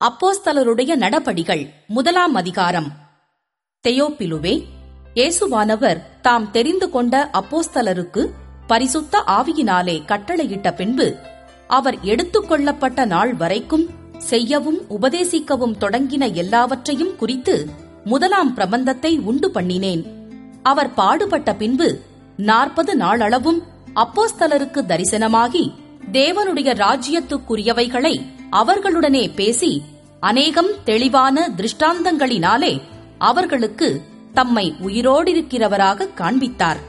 அப்போஸ்தலருடைய நடபடிகள் முதலாம் அதிகாரம். தெயோப்பிலுவே இயேசுவானவர் தாம் தெரிந்து கொண்ட அப்போஸ்தலருக்கு பரிசுத்த ஆவியினாலே கட்டளையிட்ட பின்பு அவர் எடுத்துக்கொள்ளப்பட்ட நாள் வரைக்கும் செய்யவும் உபதேசிக்கவும் தொடங்கின எல்லாவற்றையும் குறித்து முதலாம் பிரபந்தத்தை உண்டு பண்ணினேன். அவர் பாடுபட்ட பின்பு நாற்பது நாளளவும் அப்போஸ்தலருக்கு தரிசனமாகி தேவனுடைய ராஜ்யத்துக்குரியவைகளை அவர்களுடனே பேசி அநேகம் தெளிவான திருஷ்டாந்தங்களினாலே அவர்களுக்கு தம்மை உயிரோடிருக்கிறவராக காண்பித்தார்.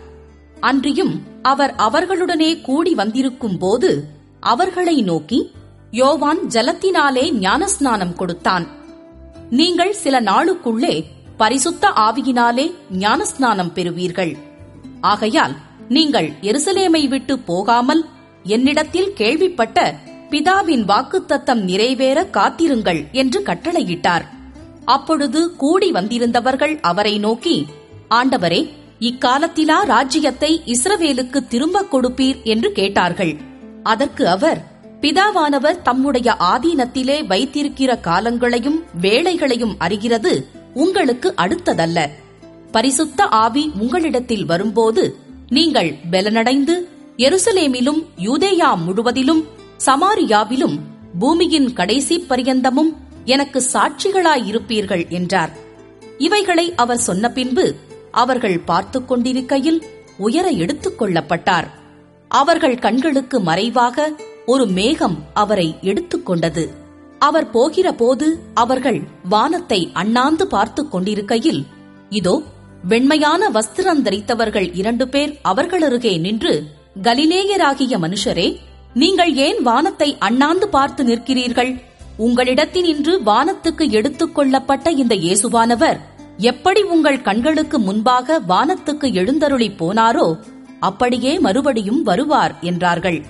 அன்றியும் அவர் அவர்களுடனே கூடி வந்திருக்கும் போது அவர்களை நோக்கி யோவான் ஜலத்தினாலே ஞானஸ்நானம் கொடுத்தான். நீங்கள் சில நாளுக்குள்ளே பரிசுத்த ஆவியினாலே ஞானஸ்நானம் பெறுவீர்கள். ஆகையால் நீங்கள் எருசலேமை விட்டு போகாமல் என்னிடத்தில் கேள்விப்பட்ட பிதாவின் வாக்குத்தத்தம் நிறைவேற காத்திருங்கள் என்று கட்டளையிட்டார். அப்பொழுது கூடி வந்திருந்தவர்கள் அவரை நோக்கி ஆண்டவரே இக்காலத்திலா ராஜ்யத்தை இஸ்ரவேலுக்கு திரும்பக் கொடுப்பீர்? என்று கேட்டார்கள். அதற்கு அவர் பிதாவானவர் தம்முடைய ஆதீனத்திலே வைத்திருக்கிற காலங்களையும் வேளைகளையும் அறிகிறது உங்களுக்கு அடுத்ததல்ல. பரிசுத்த ஆவி உங்களிடத்தில் வரும்போது நீங்கள் பெலனடைந்து எருசலேமிலும் யூதேயா முழுவதிலும் சமாரியாவிலும் பூமியின் கடைசி பரியந்தமும் எனக்கு சாட்சிகளாயிருப்பீர்கள் என்றார். இவைகளை அவர் சொன்ன பின்பு அவர்கள் பார்த்துக் கொண்டிருக்கையில் உயர எடுத்துக் கொள்ளப்பட்டார். அவர்கள் கண்களுக்கு மறைவாக ஒரு மேகம் அவரை எடுத்துக்கொண்டது அவர் போகிற போது அவர்கள் வானத்தை அண்ணாந்து பார்த்துக் கொண்டிருக்கையில் இதோ வெண்மையான வஸ்திரம் தரித்தவர்கள் இரண்டு பேர் அவர்களருகே நின்று கலிலேயராகிய மனுஷரே நீங்கள் ஏன் வானத்தை அண்ணாந்து பார்த்து நிற்கிறீர்கள்? உங்களிடத்தினின்று வானத்துக்கு எடுத்துக் கொள்ளப்பட்ட இந்த இயேசுவானவர் எப்படி உங்கள் கண்களுக்கு முன்பாக வானத்துக்கு எழுந்தருளி போனாரோ அப்படியே மறுபடியும் வருவார் என்றார்கள்.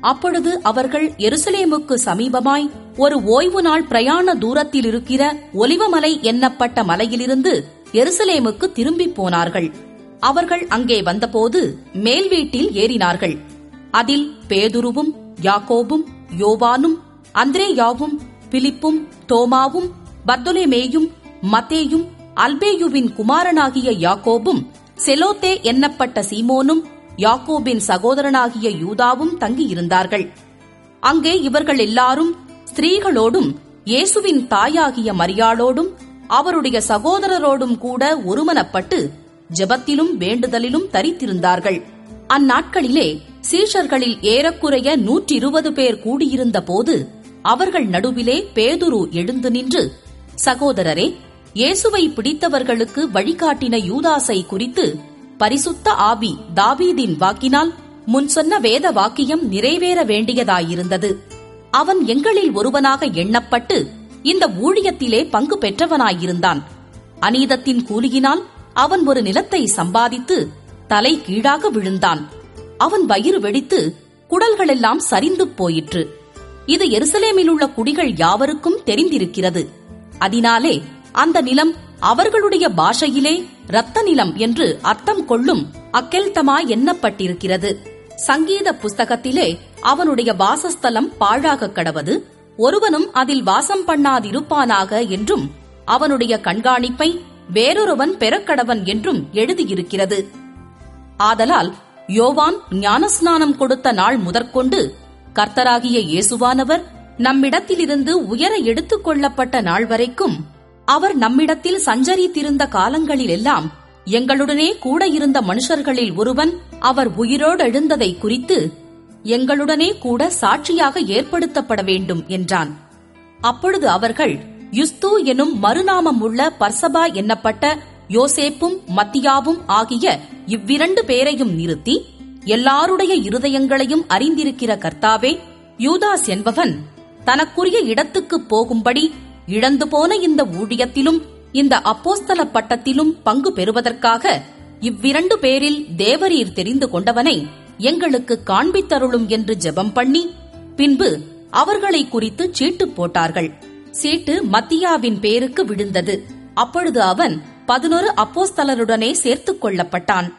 அப்பொழுது அவர்கள் எருசலேமுக்கு சமீபமாய் ஒரு ஓய்வு நாள் பிரயாண தூரத்தில் இருக்கிற ஒலிவமலை எண்ணப்பட்ட மலையிலிருந்து எருசலேமுக்கு திரும்பி போனார்கள். அவர்கள் அங்கே வந்தபோது மேல் வீட்டில் ஏறினார்கள். அதில் பேதுருவும் யாக்கோபும் யோவானும் அந்திரேயாவும் பிலிப்பும் தோமாவும் பர்தொலேமேயும் மத்தேயும் அல்பேயுவின் குமாரனாகிய யாக்கோபும் செலோத்தே எண்ணப்பட்ட சீமோனும் யாக்கோபின் சகோதரனாகிய யூதாவும் தங்கியிருந்தார்கள். அங்கே இவர்கள் எல்லாரும் ஸ்திரீகளோடும் இயேசுவின் தாயாகிய மரியாளோடும் அவருடைய சகோதரரோடும் கூட ஒருமனப்பட்டு ஜெபத்திலும் வேண்டுதலிலும் தரித்திருந்தார்கள். அந்நாட்களிலே சீஷர்களில் ஏறக்குறைய நூற்றி இருபது பேர் கூடியிருந்த போது அவர்கள் நடுவிலே பேதுரு எழுந்து நின்று சகோதரரே இயேசுவை பிடித்தவர்களுக்கு வழிகாட்டின யூதாசை குறித்து பரிசுத்த ஆவி தாவீதின் வாக்கினால் முன் சொன்ன வேத வாக்கியம் நிறைவேற வேண்டியதாயிருந்தது. அவன் எங்களில் ஒருவனாக எண்ணப்பட்டு இந்த ஊழியத்திலே பங்கு பெற்றவனாயிருந்தான். அநீதத்தின் கூலியினால் அவன் ஒரு நிலத்தை சம்பாதித்து தலை கீழாக விழுந்தான். அவன் வயிறு வெடித்து குடல்களெல்லாம் சரிந்து போயிற்று. இது எருசலேமில் உள்ள குடிகள் யாவருக்கும் தெரிந்திருக்கிறது. அதனாலே அந்த நிலம் அவர்களுடைய பாஷையிலே இரத்த நிலம் என்று அர்த்தம் கொள்ளும் அக்கெல்தமா எண்ணப்பட்டிருக்கிறது. சங்கீத புஸ்தகத்திலே அவனுடைய வாசஸ்தலம் பாழாக கடவது ஒருவனும் அதில் வாசம் பண்ணாதிருப்பானாக என்றும் அவனுடைய கண்காணிப்பை வேறொருவன் பெறக்கடவன் என்றும் எழுதியிருக்கிறது. ஆதலால் யோவான் ஞானஸ்நானம் கொடுத்த நாள் முதற்கொண்டு கர்த்தராகிய இயேசுவானவர் நம்மிடத்திலிருந்து உயர எடுத்துக் கொள்ளப்பட்ட நாள் வரைக்கும் அவர் நம்மிடத்தில் சஞ்சரித்திருந்த காலங்களிலெல்லாம் எங்களுடனே கூட இருந்த மனுஷர்களில் ஒருவன் அவர் உயிரோடு எழுந்ததை குறித்து எங்களுடனே கூட சாட்சியாக ஏற்படுத்தப்பட வேண்டும் என்றான். அப்பொழுது அவர்கள் யுஸ்து எனும் மறுநாமம் உள்ள பர்சபா எண்ணப்பட்ட யோசேப்பும் மத்தியாவும் ஆகிய இவ்விரண்டு பேரையும் நிறுத்தி எல்லாருடைய இருதயங்களையும் அறிந்திருக்கிற கர்த்தாவே யூதாஸ் என்பவன் தனக்குரிய இடத்துக்கு போகும்படி இழந்து போன இந்த ஊழியத்திலும் இந்த அப்போஸ்தல பட்டத்திலும் பங்கு பெறுவதற்காக இவ்விரண்டு பேரில் தேவரீர் தெரிந்து கொண்டவனை எங்களுக்கு காண்பித்தருளும் என்று ஜெபம் பண்ணி பின்பு அவர்களை குறித்து சீட்டு போட்டார்கள். சீட்டு மத்தியாவின் பேருக்கு விழுந்தது. அப்பொழுது அவன் பதினொரு அப்போஸ்தலருடனே சேர்த்துக் கொள்ளப்பட்டான்.